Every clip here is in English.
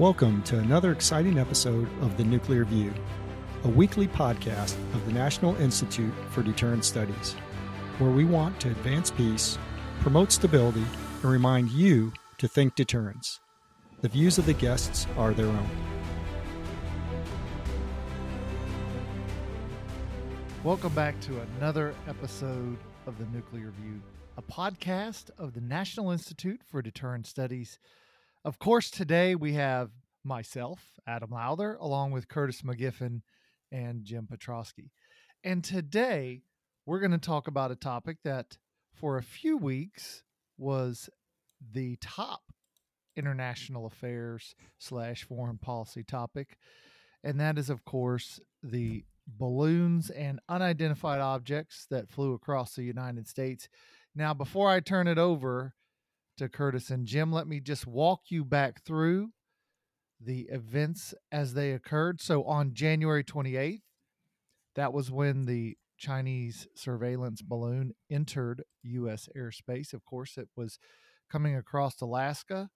Welcome to another exciting episode of The Nuclear View, a weekly podcast of the National Institute for Deterrence Studies, where we want to advance peace, promote stability, and remind you to think deterrence. The views of the guests are their own. Welcome back to another episode of the Nuclear View, a podcast of the National Institute for Deterrence Studies. Of course, today we have myself, Adam Lowther, along with Curtis McGiffin and Jim Petrosky. And today we're going to talk about a topic that for a few weeks was the top international affairs slash foreign policy topic. And that is, of course, the balloons and unidentified objects that flew across the United States. Now, before I turn it over to Curtis and Jim, let me just walk you back through the events as they occurred. So on January 28th, that was when the Chinese surveillance balloon entered U.S. airspace. Of course, it was coming across Alaska,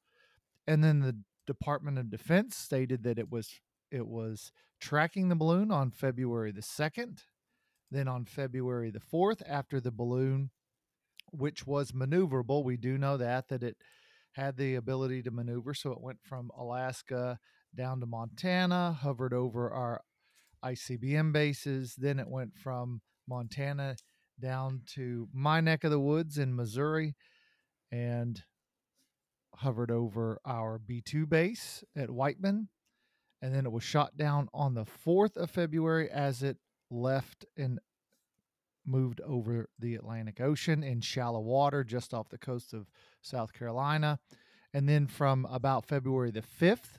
and then the Department of Defense stated that it was it was tracking the balloon on February the second. Then on February the fourth, after the balloon, which was maneuverable, we do know that that it had the ability to maneuver. So it went from Alaska down to Montana, hovered over our ICBM bases. Then it went from Montana down to my neck of the woods in Missouri and hovered over our B 2 base at Whiteman. And then it was shot down on the 4th of February as it left and moved over the Atlantic Ocean in shallow water just off the coast of South Carolina. And then from about February the 5th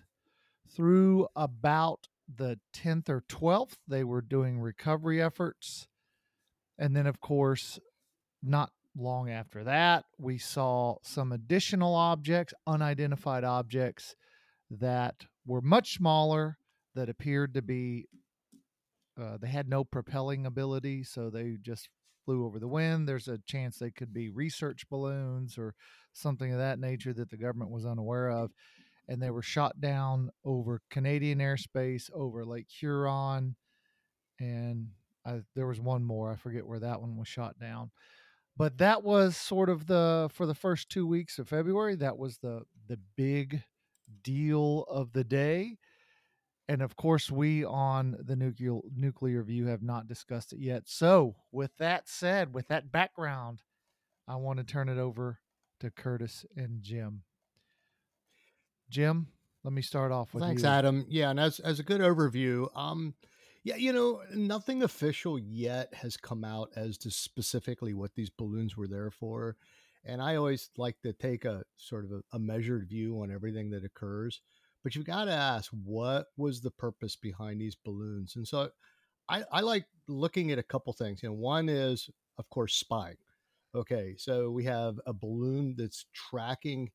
through about the 10th or 12th, they were doing recovery efforts. And then, of course, not long after that, we saw some additional objects, unidentified objects that were much smaller, that appeared to be, uh, they had no propelling ability, so they just flew over the wind. There's a chance they could be research balloons or something of that nature that the government was unaware of. And they were shot down over Canadian airspace, over Lake Huron, and I, there was one more. I forget where that one was shot down. But that was sort of the for the first two weeks of February. That was the the big deal of the day. And of course, we on the nuclear nuclear view have not discussed it yet. So, with that said, with that background, I want to turn it over to Curtis and Jim. Jim, let me start off with Thanks, you. Adam. Yeah, and as as a good overview, um, yeah, you know, nothing official yet has come out as to specifically what these balloons were there for. And I always like to take a sort of a, a measured view on everything that occurs. But you've got to ask, what was the purpose behind these balloons? And so I, I like looking at a couple things. You know, one is, of course, spying. Okay, so we have a balloon that's tracking,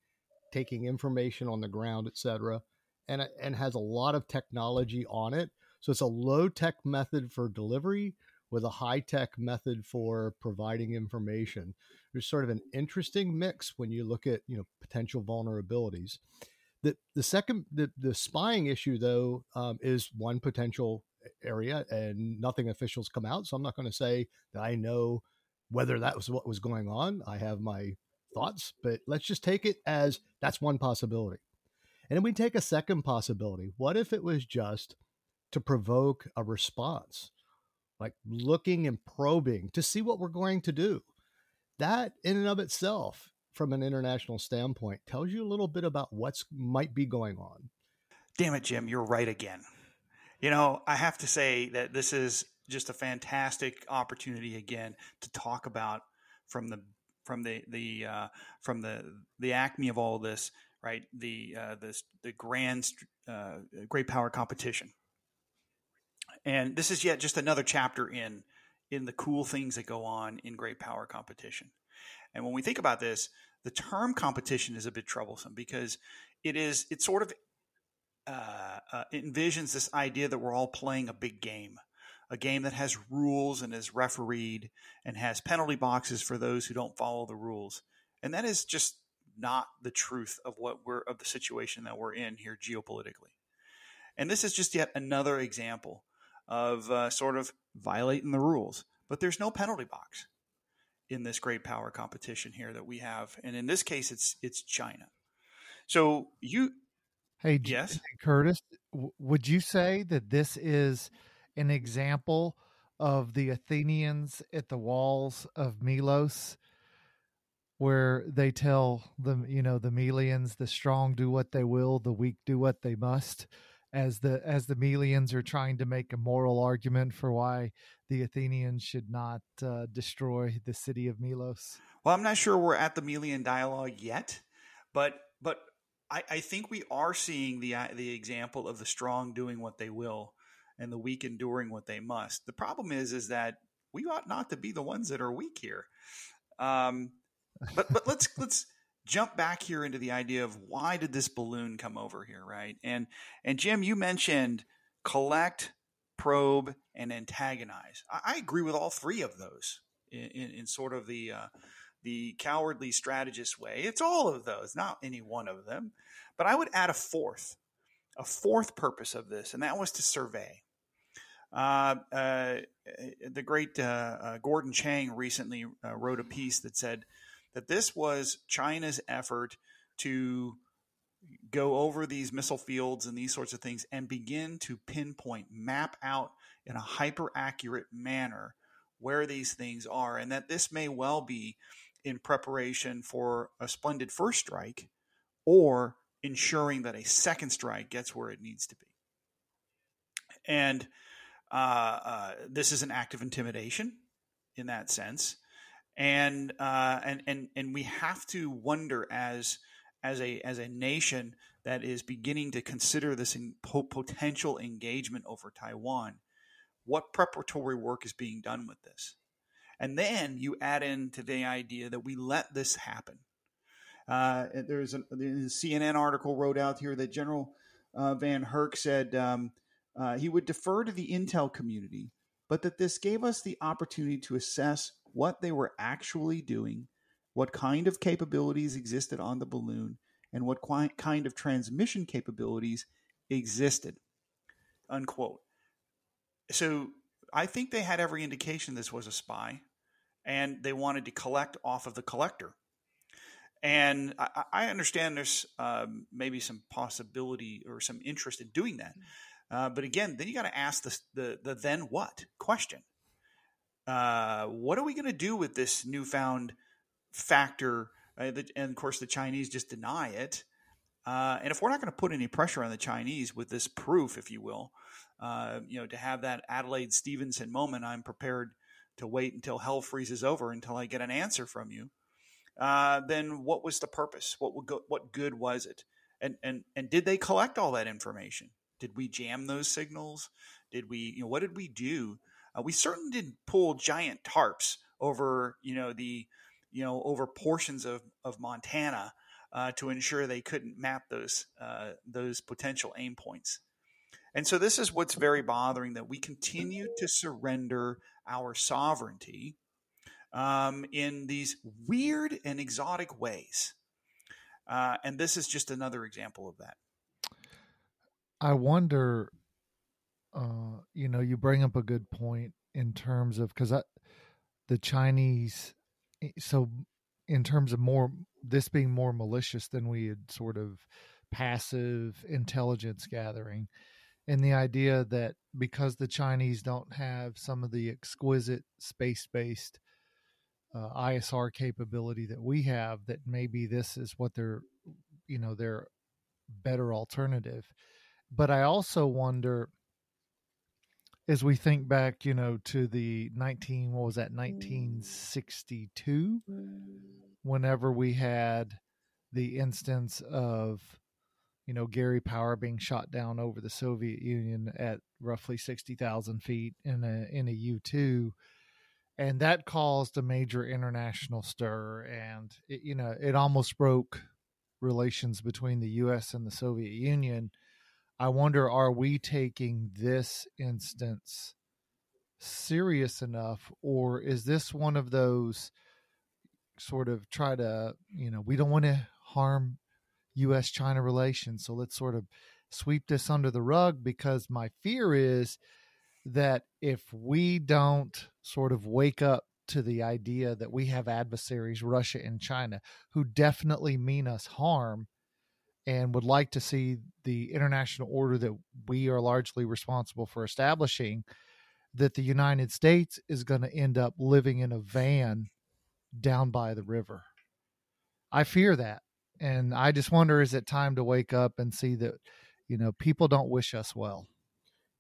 taking information on the ground, et cetera, and, and has a lot of technology on it. So it's a low tech method for delivery with a high tech method for providing information. There's sort of an interesting mix when you look at you know potential vulnerabilities. The the second the, the spying issue though um, is one potential area, and nothing officials come out. So I'm not going to say that I know whether that was what was going on. I have my thoughts, but let's just take it as that's one possibility. And then we take a second possibility. What if it was just to provoke a response, like looking and probing to see what we're going to do? That, in and of itself, from an international standpoint, tells you a little bit about what's might be going on. Damn it, Jim, you're right again. You know, I have to say that this is just a fantastic opportunity again to talk about from the from the the uh, from the the acme of all this, right? The uh, this the grand uh, great power competition, and this is yet just another chapter in in the cool things that go on in great power competition. And when we think about this, the term competition is a bit troublesome because it is it sort of uh, uh, envisions this idea that we're all playing a big game, a game that has rules and is refereed and has penalty boxes for those who don't follow the rules. And that is just not the truth of what we're of the situation that we're in here geopolitically. And this is just yet another example of uh, sort of violating the rules. But there's no penalty box in this great power competition here that we have, and in this case, it's it's China. So you, hey, yes, Curtis, w- would you say that this is an example of the Athenians at the walls of Melos? where they tell the you know the Melians the strong do what they will, the weak do what they must, as the as the Melians are trying to make a moral argument for why the Athenians should not uh, destroy the city of Melos. Well, I'm not sure we're at the Melian dialogue yet, but but I, I think we are seeing the uh, the example of the strong doing what they will and the weak enduring what they must. The problem is is that we ought not to be the ones that are weak here. Um, but but let's let's jump back here into the idea of why did this balloon come over here, right? And and Jim, you mentioned collect, probe, and antagonize. I, I agree with all three of those in, in, in sort of the uh, the cowardly strategist way. It's all of those, not any one of them. But I would add a fourth, a fourth purpose of this, and that was to survey. Uh, uh, the great uh, uh Gordon Chang recently uh, wrote a piece that said that this was China's effort to go over these missile fields and these sorts of things and begin to pinpoint, map out in a hyper accurate manner where these things are, and that this may well be in preparation for a splendid first strike or ensuring that a second strike gets where it needs to be. And uh, uh, this is an act of intimidation in that sense and uh, and and and we have to wonder as as a as a nation that is beginning to consider this potential engagement over Taiwan, what preparatory work is being done with this, and then you add in to the idea that we let this happen. Uh, there's a, a, CNN article wrote out here that General uh, VanHerck said um, uh, he would defer to the intel community, but that this gave us the opportunity to assess what they were actually doing, what kind of capabilities existed on the balloon, and what kind of transmission capabilities existed. Unquote. So I think they had every indication this was a spy, and they wanted to collect off of the collector. And I, I understand there's um, maybe some possibility or some interest in doing that. Uh, but again, then you got to ask the, the, the then what question. Uh, what are we going to do with this newfound factor? Uh, that, and of course, the Chinese just deny it. Uh, and if we're not going to put any pressure on the Chinese with this proof, if you will, uh, you know, to have that Adlai Stevenson moment, I'm prepared to wait until hell freezes over until I get an answer from you. Uh, then what was the purpose? What would go, what good was it? And and and did they collect all that information? Did we jam those signals? Did we, you know, what did we do uh, we certainly didn't pull giant tarps over, you know, the, you know, over portions of, of Montana uh, to ensure they couldn't map those uh, those potential aim points. And so this is what's very bothering that we continue to surrender our sovereignty um, in these weird and exotic ways. Uh, and this is just another example of that. I wonder uh, you know, you bring up a good point in terms of because the Chinese, eh, so in terms of more this being more malicious than we had sort of passive intelligence gathering, and the idea that because the Chinese don't have some of the exquisite space based uh, ISR capability that we have, that maybe this is what they're, you know, their better alternative. But I also wonder as we think back, you know, to the 19, what was that, mm. 1962, mm. whenever we had the instance of, you know, Gary Power being shot down over the Soviet Union at roughly 60,000 feet in a, in a U 2. And that caused a major international stir. And, it, you know, it almost broke relations between the U.S. and the Soviet Union I wonder are we taking this instance serious enough or is this one of those sort of try to, you know, we don't want to harm U.S. China relations. So let's sort of sweep this under the rug because my fear is that if we don't sort of wake up to the idea that we have adversaries, Russia and China, who definitely mean us harm and would like to see the international order that we are largely responsible for establishing, that the United States is going to end up living in a van down by the river. I fear that. And I just wonder is it time to wake up and see that, you know, people don't wish us well.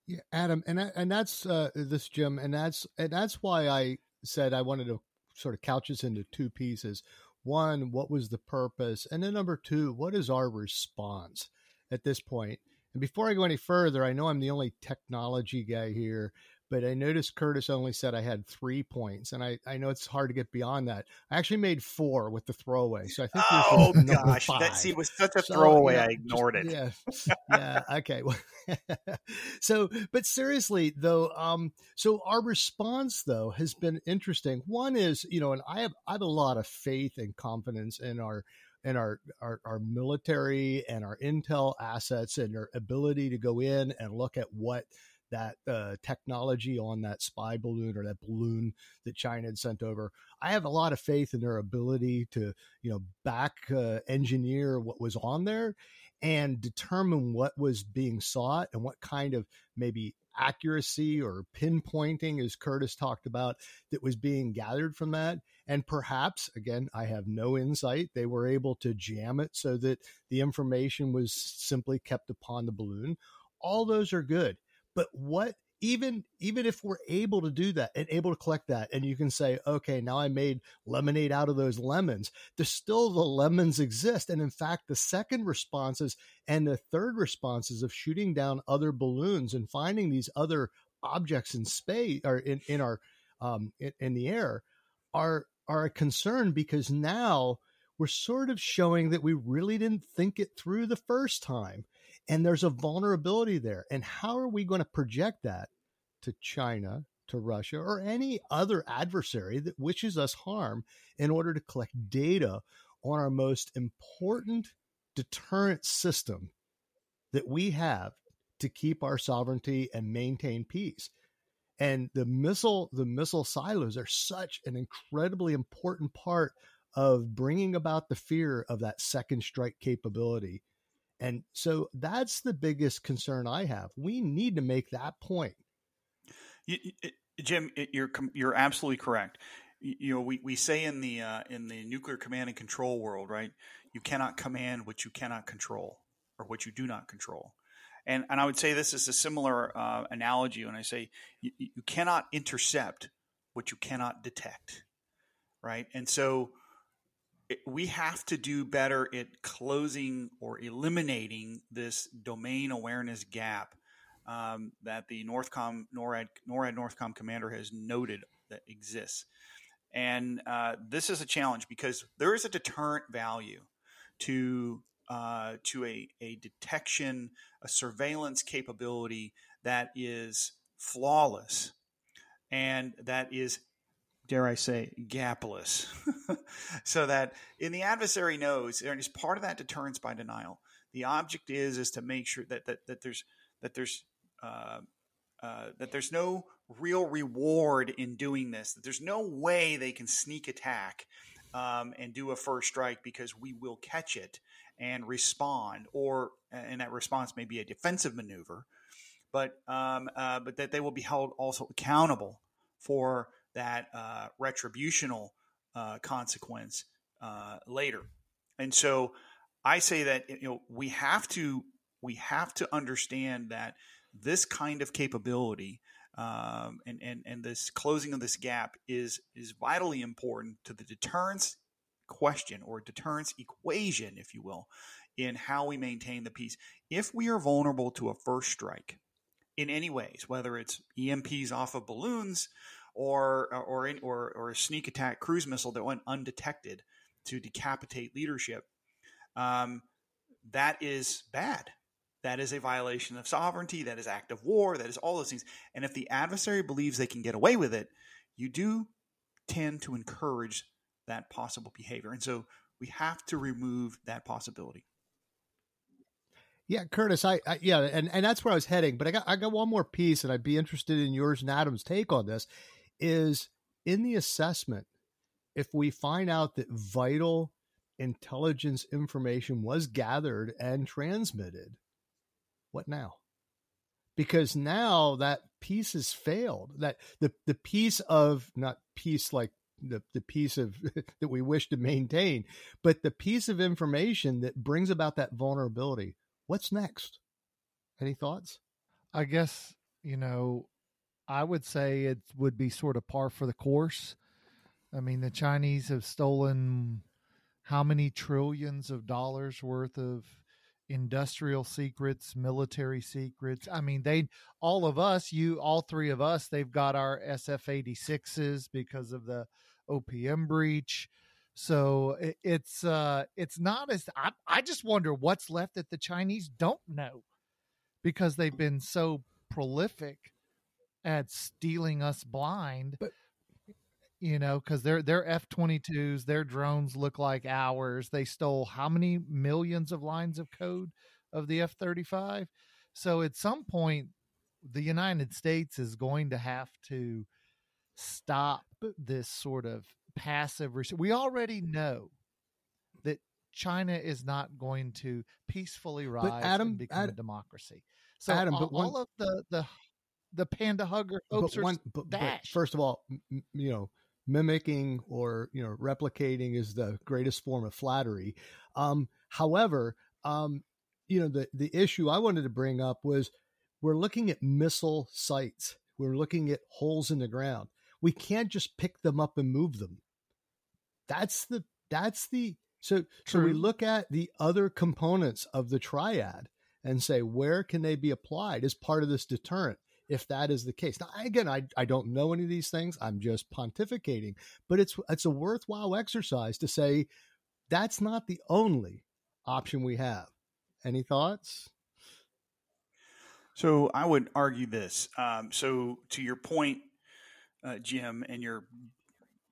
Yeah, Adam, and and that's uh, this Jim, and that's and that's why I said I wanted to sort of couch this into two pieces. One, what was the purpose, and then number two, what is our response at this point? And before I go any further, I know I'm the only technology guy here, but I noticed Curtis only said I had three points, and I, I know it's hard to get beyond that. I actually made four with the throwaway, so I think oh gosh, that see was such a so, throwaway. Yeah, I ignored just, it. Yeah, yeah, okay. so, but seriously though, um, so our response though has been interesting. One is, you know, and I have I have a lot of faith and confidence in our and our, our, our military and our intel assets and their ability to go in and look at what that uh, technology on that spy balloon or that balloon that China had sent over. I have a lot of faith in their ability to, you know, back uh, engineer what was on there and determine what was being sought and what kind of maybe accuracy or pinpointing, as Curtis talked about, that was being gathered from that. And perhaps, again, I have no insight, they were able to jam it so that the information was simply kept upon the balloon. All those are good. But what even even if we're able to do that and able to collect that and you can say okay now i made lemonade out of those lemons there's still the lemons exist. And in fact the second responses and the third responses of shooting down other balloons and finding these other objects in space or in, in our um in, in the air are are a concern because now we're sort of showing that we really didn't think it through the first time and there's a vulnerability there. And how are we going to project that to China, to Russia, or any other adversary that wishes us harm in order to collect data on our most important deterrent system that we have to keep our sovereignty and maintain peace? And the missile, the missile silos are such an incredibly important part of bringing about the fear of that second strike capability and so that's the biggest concern I have. We need to make that point. You, Jim, you're you're absolutely correct. You know, we, we say in the uh, in the nuclear command and control world, right? You cannot command what you cannot control or what you do not control. And and I would say this is a similar uh, analogy when I say you, you cannot intercept what you cannot detect, right? And so we have to do better at closing or eliminating this domain awareness gap um, that the Northcom NORAD NORAD Northcom commander has noted that exists. And uh, this is a challenge because there is a deterrent value to uh, to a, a detection, a surveillance capability that is flawless and that is dare I say, gapless. so that in the adversary knows, and it's part of that deterrence by denial. The object is is to make sure that that, that there's that there's uh, uh, that there's no real reward in doing this. That there's no way they can sneak attack um, and do a first strike because we will catch it and respond, or and that response may be a defensive maneuver, but um, uh, but that they will be held also accountable for that uh, retributional uh, consequence uh, later. And so I say that you know we have to we have to understand that this kind of capability um, and, and and this closing of this gap is is vitally important to the deterrence question or deterrence equation, if you will, in how we maintain the peace. If we are vulnerable to a first strike in any ways, whether it's EMPs off of balloons or or in, or or a sneak attack cruise missile that went undetected to decapitate leadership, um, that is bad. That is a violation of sovereignty. That is act of war. That is all those things. And if the adversary believes they can get away with it, you do tend to encourage that possible behavior. And so We have to remove that possibility. Yeah, Curtis, I, I, yeah, and, and that's where I was heading. But I got I got one more piece, and I'd be interested in yours and Adam's take on this. Is in the assessment, if we find out that vital intelligence information was gathered and transmitted, what now? Because now that piece has failed. That the the piece of not piece like the the piece of that we wish to maintain, but the piece of information that brings about that vulnerability What's next? Any thoughts? I guess, you know, I would say it would be sort of par for the course. I mean, the Chinese have stolen how many trillions of dollars worth of industrial secrets, military secrets. I mean, they all of us, you all three of us, they've got our SF86s because of the OPM breach. So it, it's uh, it's not as I, I just wonder what's left that the Chinese don't know because they've been so prolific at stealing us blind. But you know, because their their F twenty twos, their drones look like ours. They stole how many millions of lines of code of the F thirty five? So at some point, the United States is going to have to stop this sort of passive. We already know that China is not going to peacefully rise Adam, and become Adam, a democracy. So Adam, all, one, all of the the the panda hugger hopes but one, but, but first of all, m- you know, mimicking or you know replicating is the greatest form of flattery. Um, however, um, you know the the issue I wanted to bring up was we're looking at missile sites. We're looking at holes in the ground we can't just pick them up and move them. That's the that's the so True. so we look at the other components of the triad and say where can they be applied as part of this deterrent if that is the case. Now again, I I don't know any of these things. I'm just pontificating, but it's it's a worthwhile exercise to say that's not the only option we have. Any thoughts? So I would argue this. Um, so to your point, uh, Jim, and your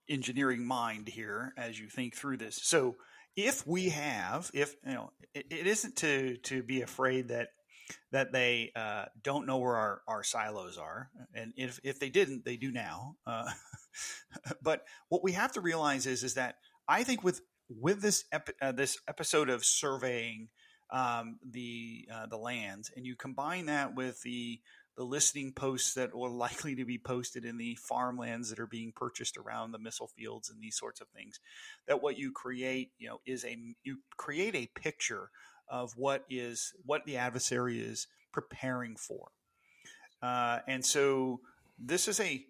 engineering mind here as you think through this. So, if we have, if you know, it, it isn't to to be afraid that that they uh, don't know where our, our silos are, and if if they didn't, they do now. Uh, but what we have to realize is is that I think with with this uh, this episode of surveying um, the uh, the lands, and you combine that with the the listening posts that are likely to be posted in the farmlands that are being purchased around the missile fields and these sorts of things that what you create you know is a you create a picture of what is what the adversary is preparing for. Uh, and so this is a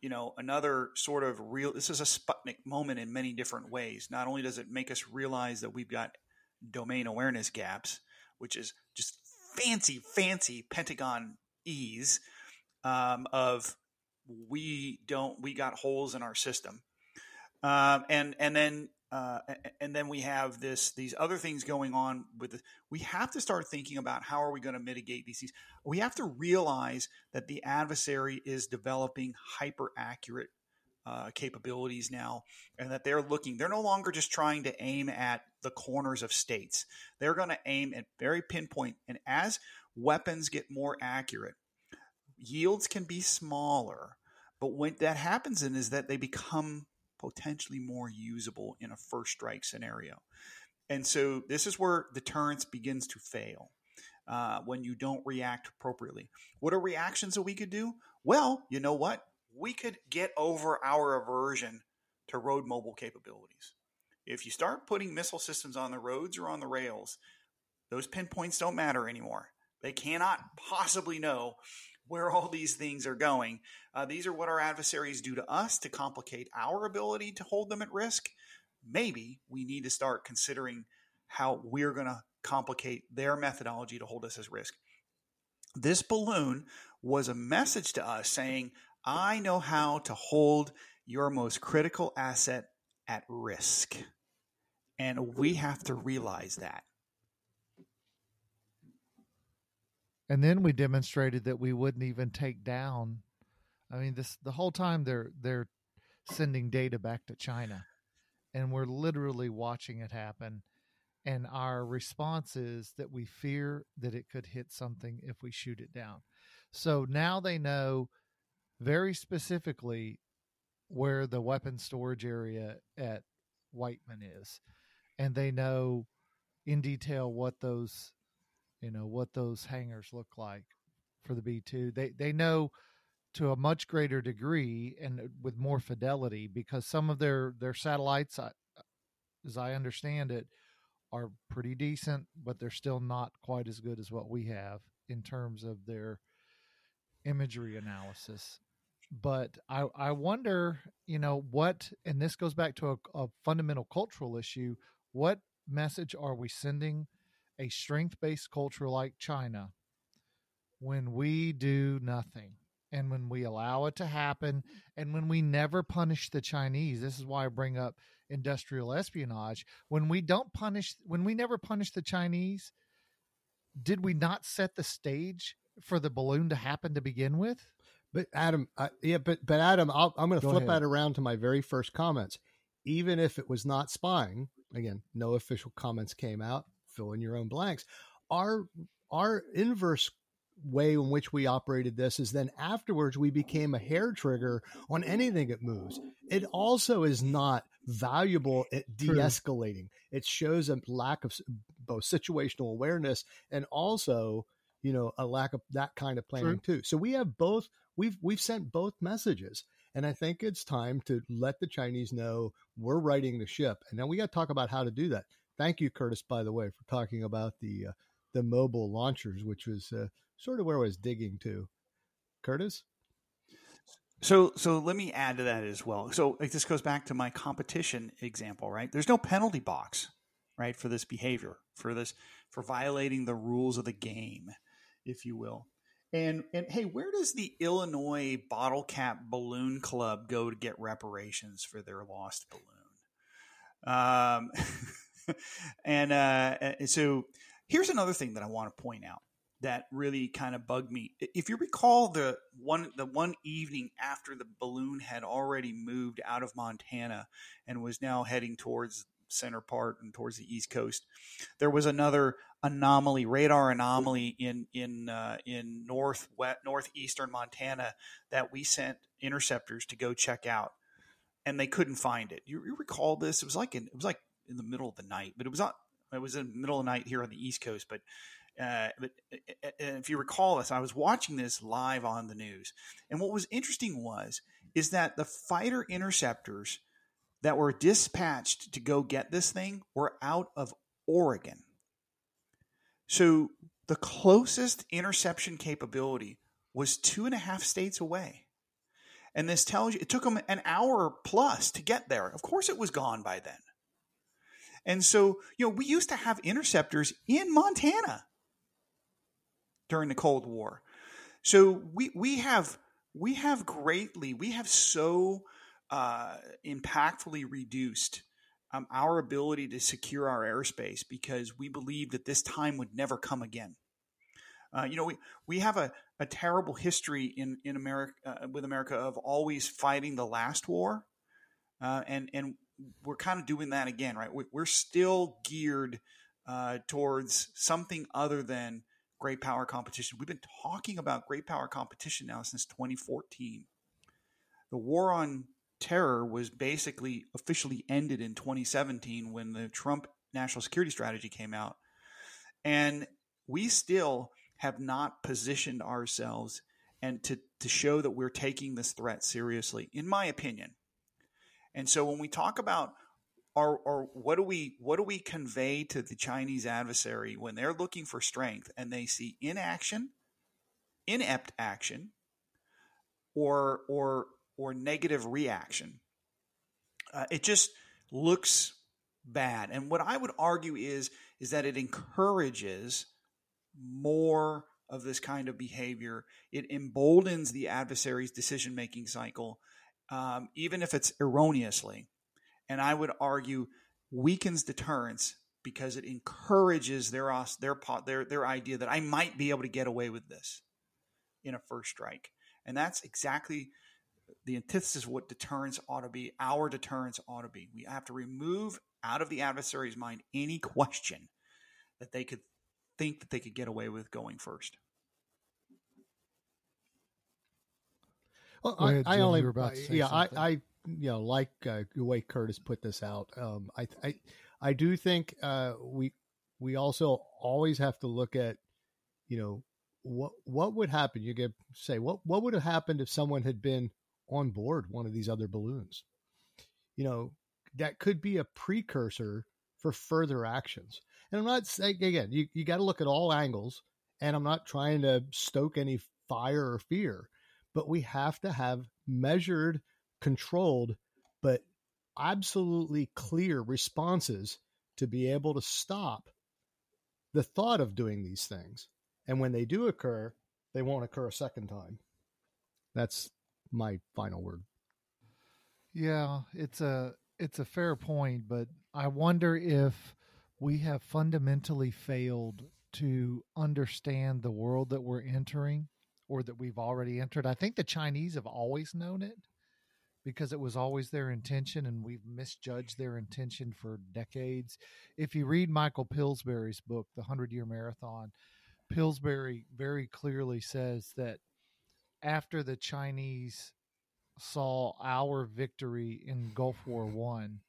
you know another sort of real this is a sputnik moment in many different ways. Not only does it make us realize that we've got domain awareness gaps which is just fancy fancy pentagon ease um, of we don't we got holes in our system, um, and and then uh, and then we have this these other things going on with the, we have to start thinking about how are we going to mitigate these things we have to realize that the adversary is developing hyper accurate uh, capabilities now and that they're looking they're no longer just trying to aim at the corners of states they're going to aim at very pinpoint and as weapons get more accurate, yields can be smaller. But what that happens in is that they become potentially more usable in a first strike scenario. And so this is where deterrence begins to fail uh, when you don't react appropriately. What are reactions that we could do? Well, you know what? We could get over our aversion to road mobile capabilities. If you start putting missile systems on the roads or on the rails, those pinpoints don't matter anymore. They cannot possibly know where all these things are going. Uh, these are what our adversaries do to us to complicate our ability to hold them at risk. Maybe we need to start considering how we're going to complicate their methodology to hold us as risk. This balloon was a message to us saying, I know how to hold your most critical asset at risk. And we have to realize that. And then we demonstrated that we wouldn't even take down i mean this the whole time they're they're sending data back to china and we're literally watching it happen. And our response is that we fear that it could hit something if we shoot it down. So now they know very specifically where the weapon storage area at Whiteman is. And they know in detail what those you know what those hangars look like for the B2. They they know to a much greater degree and uh, with more fidelity because some of their their satellites as I understand it are pretty decent but they're still not quite as good as what we have in terms of their imagery analysis but I, I wonder, you know, what, and this goes back to a, a fundamental cultural issue. What message are we sending a strength based culture like China when we do nothing and when we allow it to happen and when we never punish the Chinese? This is why I bring up industrial espionage. When we don't punish, when we never punish the Chinese, did we not set the stage for the balloon to happen to begin with? But Adam, uh, yeah, but but Adam, i am going to flip ahead. that around to my very first comments. Even if it was not spying, again, no official comments came out. Fill in your own blanks. Our our inverse way in which we operated this is then afterwards we became a hair trigger on anything that moves. It also is not valuable at de-escalating. It shows a lack of both situational awareness and also, you know, a lack of that kind of planning too. So we have both we've we've sent both messages. And I think it's time to let the Chinese know we're righting the ship. And then we got to talk about how to do that. Thank you, Curtis, by the way, for talking about the uh, the mobile launchers, which was uh, sort of where I was digging to. Curtis? So, so let me add to that as well. So, like this goes back to my competition example, right? There's no penalty box, right, for this behavior, for this, for violating the rules of the game, if you will. And and hey, where does the Illinois Bottle Cap Balloon Club go to get reparations for their lost balloon? Um, and uh, so here's another thing that I want to point out that really kind of bugged me. If you recall the one the one evening after the balloon had already moved out of Montana and was now heading towards center part and towards the east coast, there was another anomaly, radar anomaly in in uh, in north northeastern Montana that we sent interceptors to go check out, and they couldn't find it. You, you recall this? It was like in, it was like in the middle of the night, but it was not. It was in the middle of the night here on the east coast, but uh, but uh, if you recall this, I was watching this live on the news, and what was interesting was is that the fighter interceptors that were dispatched to go get this thing were out of Oregon. So the closest interception capability was two and a half states away. And this tells you it took them an hour plus to get there. Of course, it was gone by then. And so, you know, we used to have interceptors in Montana during the Cold War. So we we have we have greatly we have so uh, impactfully reduced um, our ability to secure our airspace because we believe that this time would never come again. Uh, you know, we, we have a, a terrible history in in America uh, with America of always fighting the last war, uh, and and we're kind of doing that again, right? We, we're still geared uh, towards something other than great power competition. We've been talking about great power competition now since 2014. The war on terror was basically officially ended in 2017 when the Trump national security strategy came out. And we still have not positioned ourselves and to, to show that we're taking this threat seriously, in my opinion. And so when we talk about or, or what do we what do we convey to the Chinese adversary when they're looking for strength and they see inaction, inept action, or or or negative reaction? Uh, it just looks bad. And what I would argue is is that it encourages more of this kind of behavior. It emboldens the adversary's decision making cycle, um, even if it's erroneously and I would argue weakens deterrence because it encourages their their their their idea that I might be able to get away with this in a first strike, and that's exactly the antithesis of what deterrence ought to be, our deterrence ought to be. We have to remove out of the adversary's mind any question that they could think that they could get away with going first. Well, I, I only, yeah, I, I, you know, like uh, the way Curtis put this out. Um, I, I, I do think uh, we, we also always have to look at, you know, what what would happen? You get say what what would have happened if someone had been on board one of these other balloons? You know, that could be a precursor for further actions. And I'm not saying again, you, you got to look at all angles, and I'm not trying to stoke any fire or fear, but we have to have measured, controlled, but absolutely clear responses to be able to stop the thought of doing these things. And when they do occur, they won't occur a second time. That's my final word. Yeah, it's a it's a fair point, but I wonder if we have fundamentally failed to understand the world that we're entering or that we've already entered. I think the Chinese have always known it because it was always their intention and we've misjudged their intention for decades. If you read Michael Pillsbury's book, The 100 Year Marathon, Pillsbury very clearly says that after the Chinese saw our victory in Gulf War One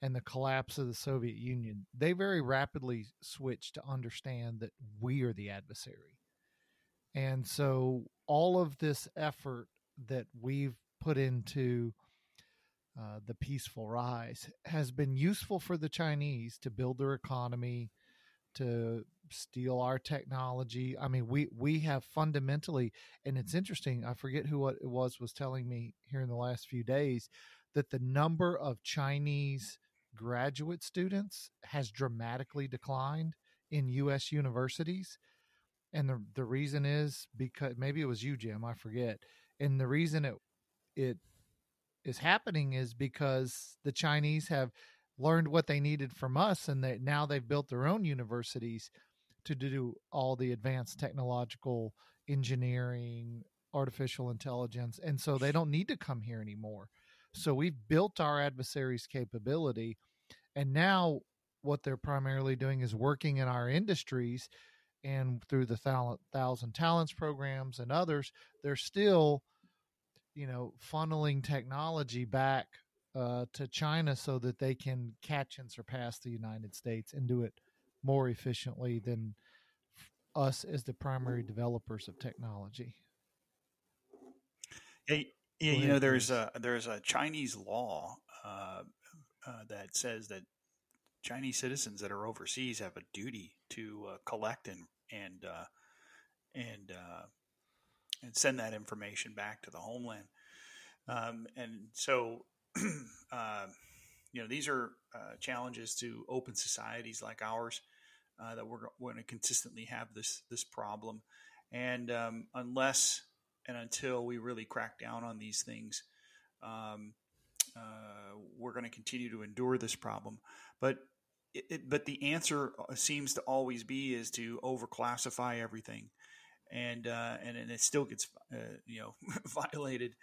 and the collapse of the Soviet Union, they very rapidly switched to understand that we are the adversary. And so all of this effort that we've put into uh, the peaceful rise has been useful for the Chinese to build their economy, to steal our technology. I mean, we we have fundamentally, and it's interesting. I forget who what it was was telling me here in the last few days that the number of Chinese graduate students has dramatically declined in U.S. universities, and the the reason is because maybe it was you, Jim. I forget, and the reason it it is happening is because the Chinese have learned what they needed from us and they now they've built their own universities to do all the advanced technological engineering artificial intelligence and so they don't need to come here anymore so we've built our adversaries capability and now what they're primarily doing is working in our industries and through the thousand talents programs and others they're still you know funneling technology back uh, to China so that they can catch and surpass the United States and do it more efficiently than us as the primary developers of technology. Yeah, yeah you know, there's a there's a Chinese law uh, uh, that says that Chinese citizens that are overseas have a duty to uh, collect and and uh, and uh, and send that information back to the homeland. Um, and so uh, you know, these are uh, challenges to open societies like ours that we're, we're going to consistently have this this problem, and um, unless and until we really crack down on these things, um, uh, we're going to continue to endure this problem. But it, it, but the answer uh, seems to always be is to overclassify everything and uh, and and it still gets uh, you know violated,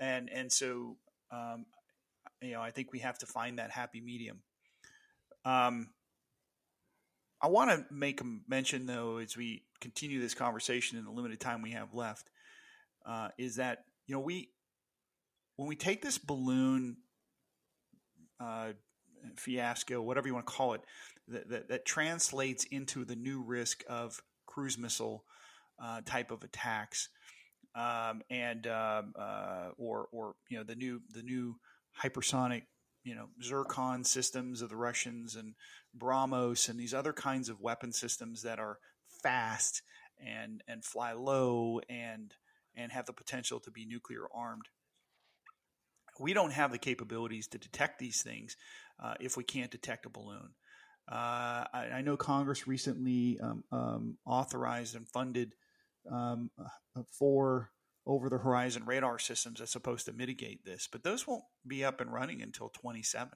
and and so um, you know, I think we have to find that happy medium. Um, I want to make a mention, though, as we continue this conversation in the limited time we have left, uh, is that you know we when we take this balloon uh, fiasco, whatever you want to call it, that, that, that, translates into the new risk of cruise missile uh, type of attacks, um, and um, uh, or or you know the new the new hypersonic, you know, Zircon systems of the Russians and BrahMos and these other kinds of weapon systems that are fast and and fly low and and have the potential to be nuclear armed. We don't have the capabilities to detect these things uh, if we can't detect a balloon. Uh, I, I, know Congress recently um, um, authorized and funded um, uh, four over the horizon radar systems that's supposed to mitigate this, but those won't be up and running until 27.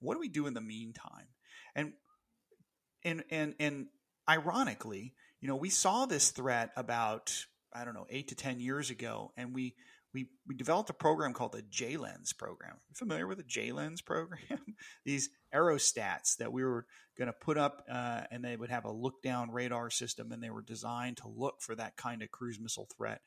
What do we do in the meantime? And and and and ironically, you know, we saw this threat about I don't know, 8 to 10 years ago and we we we developed a program called the JLENS program. Familiar with the JLENS program? These aerostats that we were going to put up, uh, and they would have a look down radar system, and they were designed to look for that kind of cruise missile threat.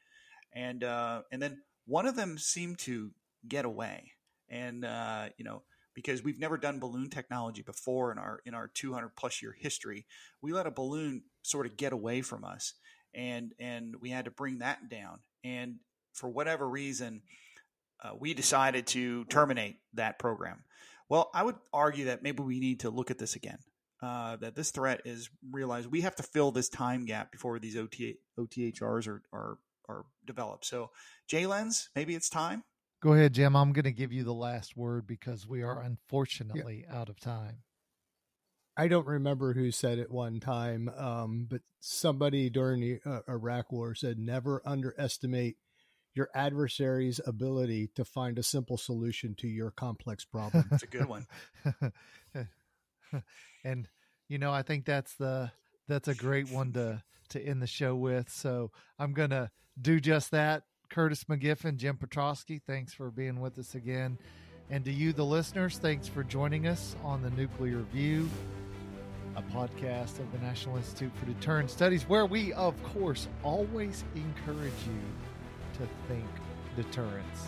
And uh, and then one of them seemed to get away, and uh, you know because we've never done balloon technology before in our in our 200 plus year history, we let a balloon sort of get away from us, and and we had to bring that down. And for whatever reason, uh, we decided to terminate that program. Well, I would argue that maybe we need to look at this again. Uh, that this threat is realized we have to fill this time gap before these OT, OTHRs are, are are developed. So, JLENS, maybe it's time. Go ahead, Jim. I'm going to give you the last word because we are unfortunately yeah. out of time. I don't remember who said it one time, um, but somebody during the uh, Iraq War said, "Never underestimate your adversary's ability to find a simple solution to your complex problem." That's a good one. and you know, I think that's the that's a great one to to end the show with. So I'm gonna do just that. Curtis McGiffin, Jim Petrosky, thanks for being with us again. And to you, the listeners, thanks for joining us on the Nuclear View, a podcast of the National Institute for Deterrence Studies, where we, of course, always encourage you to think deterrence.